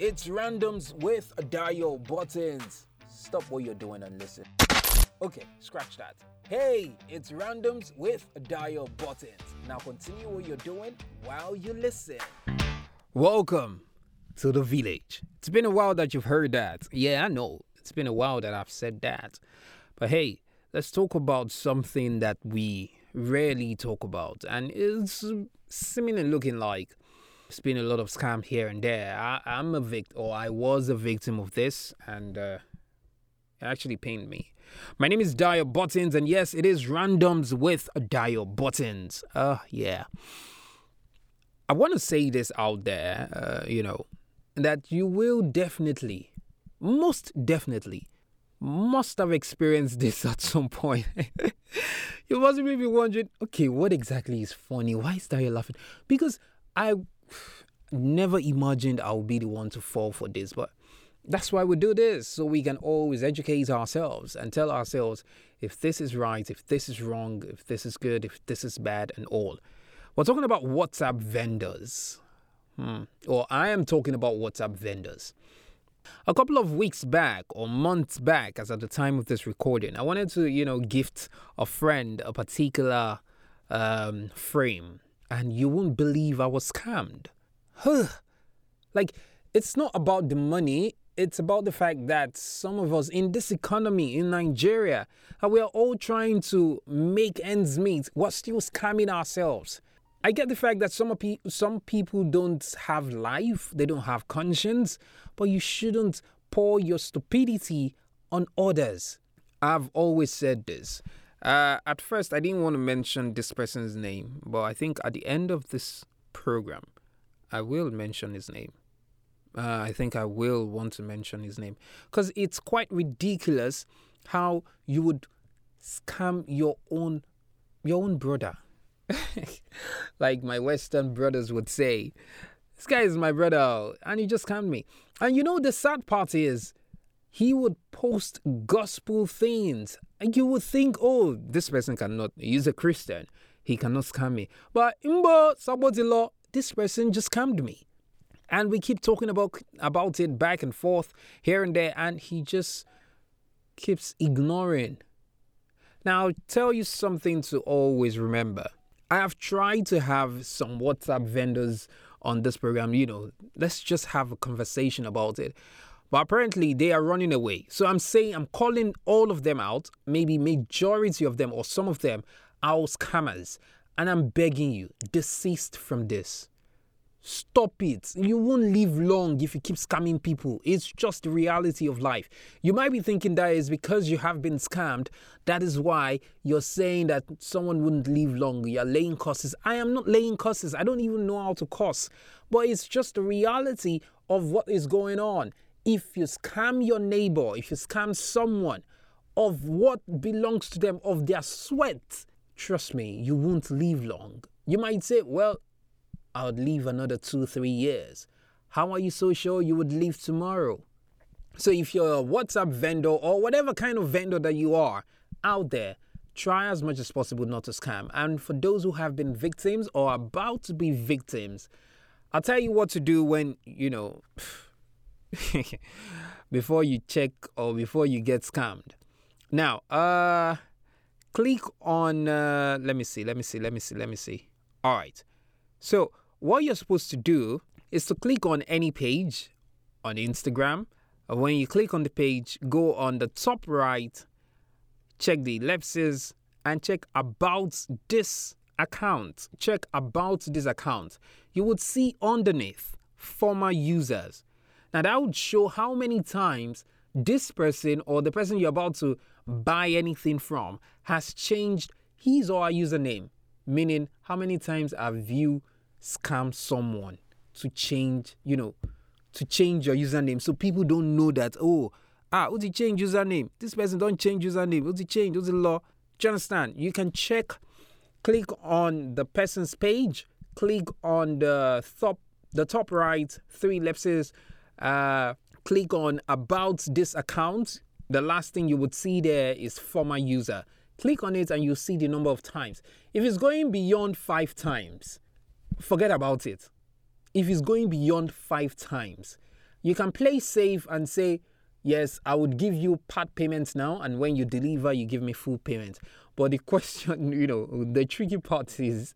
it's randoms with dial buttons. Stop what you're doing and listen. Okay, scratch that. Hey, it's randoms with dial buttons. Now continue what you're doing while you listen. Welcome to the village. It's been a while that you've heard that. Yeah, I know. It's been a while that I've said that. But hey, let's talk about something that we rarely talk about. And it's seemingly looking like it's been a lot of scam here and there. I, am a victim, or I was a victim of this, and uh, it actually pained me. My name is Dio Buttons, and yes, it is randoms with Dio Buttons. Uh, yeah. I want to say this out there, uh, you know, that you will definitely, most definitely, must have experienced this at some point. you must be wondering, okay, what exactly is funny? Why is Dio laughing? Because I never imagined I would be the one to fall for this, but that's why we do this, so we can always educate ourselves and tell ourselves if this is right, if this is wrong, if this is good, if this is bad, and all. We're talking about WhatsApp vendors. Hmm. Or I am talking about WhatsApp vendors. A couple of weeks back or months back, as at the time of this recording, I wanted to, you know, gift a friend a particular um, frame, and you won't believe I was scammed. Huh. Like, it's not about the money, it's about the fact that some of us in this economy in Nigeria, uh, we are all trying to make ends meet. We're still scamming ourselves. I get the fact that some pe- some people don't have life, they don't have conscience, but you shouldn't pour your stupidity on others. I've always said this. Uh, at first, I didn't want to mention this person's name, but I think at the end of this program, I will mention his name uh, I think I will want to mention his name because it's quite ridiculous how you would scam your own your own brother. like my Western brothers would say, this guy is my brother, and he just scammed me. And you know the sad part is, he would post gospel things, and you would think, oh, this person cannot. He's a Christian, he cannot scam me. But imbo sabotilo, this person just scammed me and we keep talking about about it back and forth here and there and he just keeps ignoring now I'll tell you something to always remember i have tried to have some whatsapp vendors on this program you know let's just have a conversation about it but apparently they are running away so i'm saying i'm calling all of them out maybe majority of them or some of them are scammers and i'm begging you desist from this Stop it. You won't live long if you keep scamming people. It's just the reality of life. You might be thinking that is because you have been scammed. That is why you're saying that someone wouldn't live long. You're laying curses. I am not laying curses. I don't even know how to curse. But it's just the reality of what is going on. If you scam your neighbor, if you scam someone of what belongs to them, of their sweat, trust me, you won't live long. You might say, well, I would leave another two, three years. How are you so sure you would leave tomorrow? So if you're a WhatsApp vendor or whatever kind of vendor that you are out there, try as much as possible not to scam. And for those who have been victims or about to be victims, I'll tell you what to do when, you know, before you check or before you get scammed. Now, uh click on uh let me see, let me see, let me see, let me see. All right. So, what you're supposed to do is to click on any page on Instagram. When you click on the page, go on the top right, check the ellipses, and check about this account. Check about this account. You would see underneath former users. Now, that would show how many times this person or the person you're about to buy anything from has changed his or her username, meaning how many times have you scam someone to change, you know, to change your username so people don't know that, oh, ah, who's he change username? This person don't change username. Who's the change? Who's the law? Do you understand? You can check, click on the person's page, click on the top, the top right, three ellipses, uh, click on about this account. The last thing you would see there is former user. Click on it and you'll see the number of times. If it's going beyond five times, forget about it. If it's going beyond five times, You can play safe and say, yes, I would give you part payments now, and when you deliver, you give me full payment. But the question, you know, the tricky part is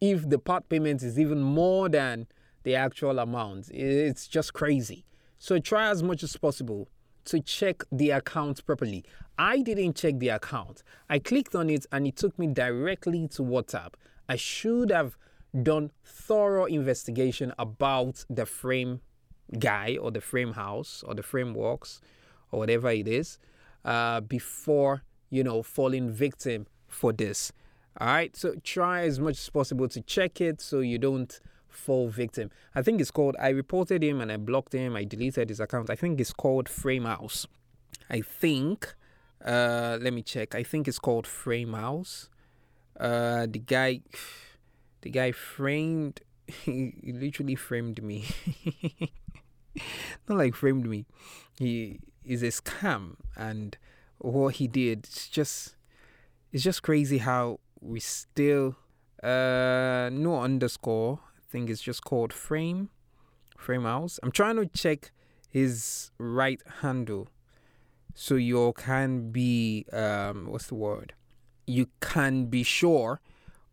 if the part payment is even more than the actual amount. It's just crazy. So try as much as possible to check the account properly. I didn't check the account. I clicked on it and it took me directly to WhatsApp. I should have done thorough investigation about the frame guy or the frame house or the frameworks or whatever it is uh, before you know falling victim for this all right so try as much as possible to check it so you don't fall victim. I think it's called i reported him and i blocked him i deleted his account. I think it's called frame house. I think uh, let me check. I think it's called frame house. Uh, the guy the guy framed he, he literally framed me. Not like framed me. He is a scam and what he did it's just it's just crazy how we still uh no underscore think it's just called frame frame house. I'm trying to check his right handle. So you can be um what's the word? You can be sure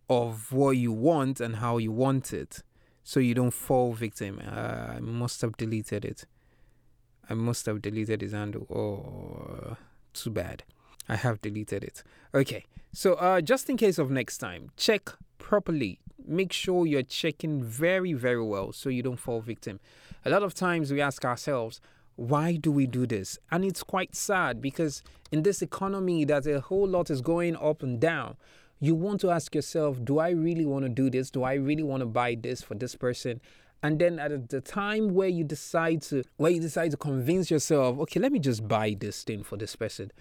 of what you want and how you want it. So you don't fall victim. Uh, i must have deleted it. I must have deleted his handle. Oh too bad. I have deleted it. Okay. So uh, just in case of next time check properly make sure you're checking very very well so you don't fall victim. A lot of times we ask ourselves why do we do this? And it's quite sad because in this economy that a whole lot is going up and down. You want to ask yourself do i really want to do this? Do i really want to buy this for this person? And then at the time where you decide to where you decide to convince yourself okay let me just buy this thing for this person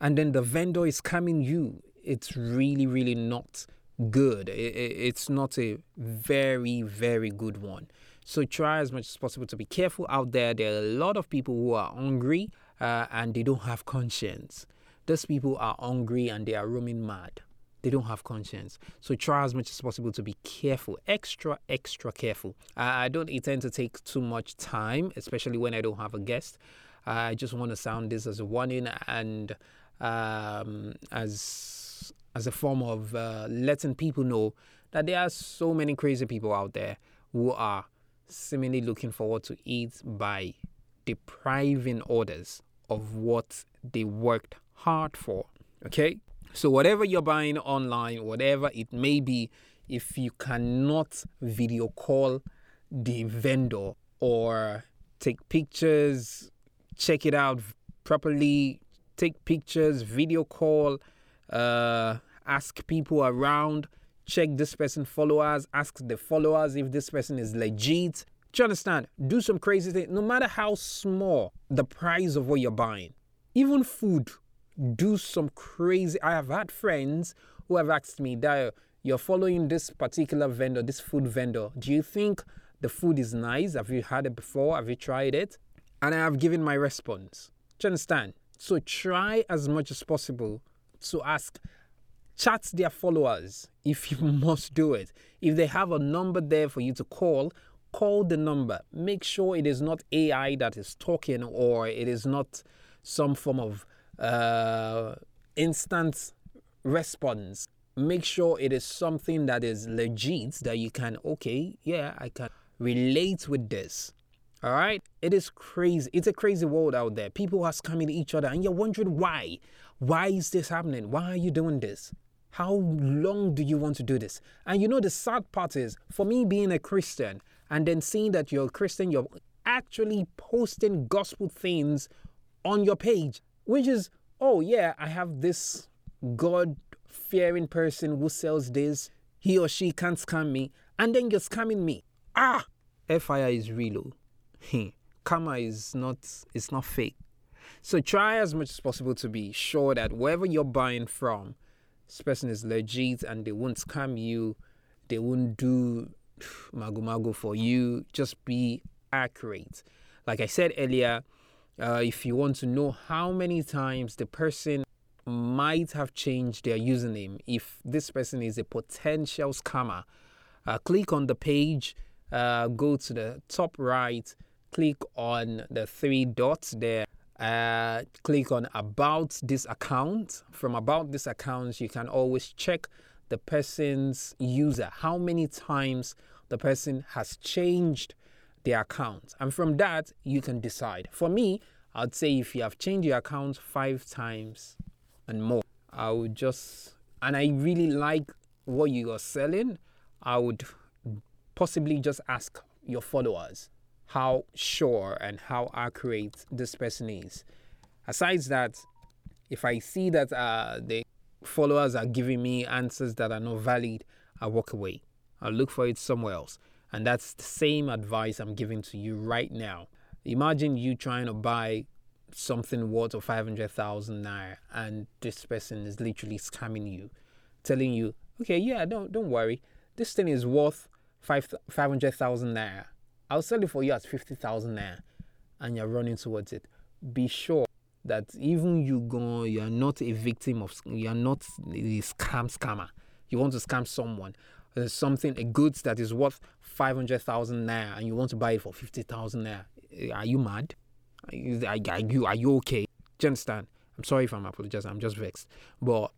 and then the vendor is coming you it's really really not good it's not a very very good one so try as much as possible to be careful out there there are a lot of people who are hungry uh, and they don't have conscience those people are hungry and they are roaming mad they don't have conscience. So try as much as possible to be careful, extra, extra careful. I don't intend to take too much time, especially when I don't have a guest. I just want to sound this as a warning and um, as as a form of uh, letting people know that there are so many crazy people out there who are seemingly looking forward to eat by depriving others of what they worked hard for. Okay, so, whatever you're buying online, whatever it may be, if you cannot video call the vendor or take pictures, check it out properly, take pictures, video call, uh, ask people around, check this person followers, ask the followers if this person is legit. Do you understand? Do some crazy thing, no matter how small the price of what you're buying. Even food, do some crazy. I have had friends who have asked me that you're following this particular vendor, this food vendor. Do you think the food is nice? Have you had it before? Have you tried it? And I have given my response. Do you understand? So try as much as possible to ask, chat their followers if you must do it. If they have a number there for you to call, call the number. Make sure it is not AI that is talking or it is not some form of uh, instant response. Make sure it is something that is legit that you can, okay, yeah, I can relate with this. All right? It is crazy. It's a crazy world out there. People are scamming each other and you're wondering why. Why is this happening? Why are you doing this? How long do you want to do this? And you know, the sad part is for me being a Christian and then seeing that you're a Christian, you're actually posting gospel things on your page which is, oh yeah, I have this God fearing person who sells this. He or she can't scam me. And then you're scamming me. Ah! FIR is real. Oh. Karma is not, it's not fake. So try as much as possible to be sure that wherever you're buying from, this person is legit and they won't scam you. They won't do mago for you. Just be accurate. Like I said earlier, uh, if you want to know how many times the person might have changed their username, if this person is a potential scammer, uh, click on the page, uh, go to the top right, click on the three dots there. Uh, click on about this account. From about this account, you can always check the person's user, how many times the person has changed their account. And from that, you can decide. For me, I'd say if you have changed your account five times and more, I would just, and I really like what you are selling, I would possibly just ask your followers how sure and how accurate this person is. Aside that, if I see that uh, the followers are giving me answers that are not valid, I walk away. I'll look for it somewhere else. And that's the same advice I'm giving to you right now. Imagine you trying to buy something worth of 500,000 naira and this person is literally scamming you, telling you, okay, yeah, don't, don't worry. This thing is worth 5, 500,000 naira. I'll sell it for you at 50,000 naira and you're running towards it. Be sure that even you go, you are not a victim of, you are not a scam scammer. You want to scam someone. There's something, a goods that is worth 500,000 naira and you want to buy it for 50,000 naira. Eh, are you mad? Are you, are you, are you okay? Do you understand? I'm sorry if I'm apologizing. I'm just vexed. But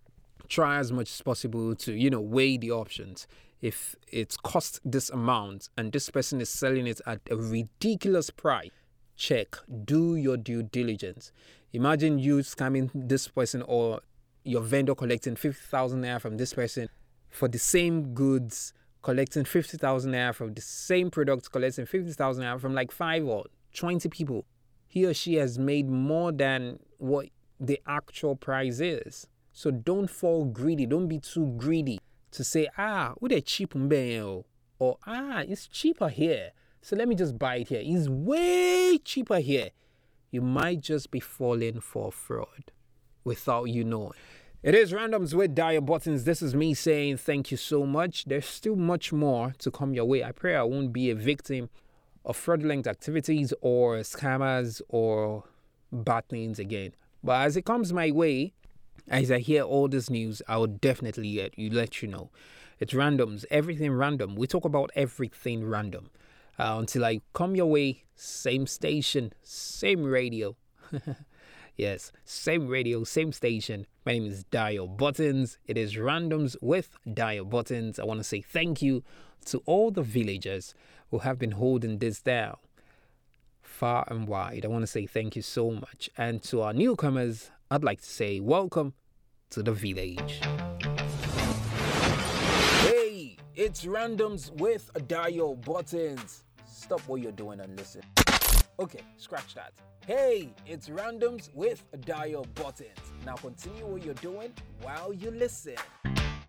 try as much as possible to, you know, weigh the options. If it's cost this amount and this person is selling it at a ridiculous price, check. Do your due diligence. Imagine you scamming this person or your vendor collecting 50,000 naira from this person for the same goods, collecting 50,000 naira from the same product, collecting 50,000 naira from like five or 20 people. He or she has made more than what the actual price is. So don't fall greedy. Don't be too greedy to say, ah, what a cheap mbeo. Or ah, it's cheaper here. So let me just buy it here. It's way cheaper here. You might just be falling for fraud without you knowing. It is Randoms with Dial Buttons. This is me saying thank you so much. There's still much more to come your way. I pray I won't be a victim of fraudulent activities or scammers or bad things again. But as it comes my way, as I hear all this news, I will definitely let you let you know. It's randoms, everything random. We talk about everything random. Uh, until I come your way, same station, same radio. yes, same radio, same station. My name is Dial Buttons. It is randoms with Dial Buttons. I want to say thank you to all the villagers who have been holding this down far and wide. I want to say thank you so much. And to our newcomers, I'd like to say welcome to the village. Hey, it's randoms with dial buttons. Stop what you're doing and listen. Okay, scratch that. Hey, it's randoms with dial buttons. Now continue what you're doing while you listen.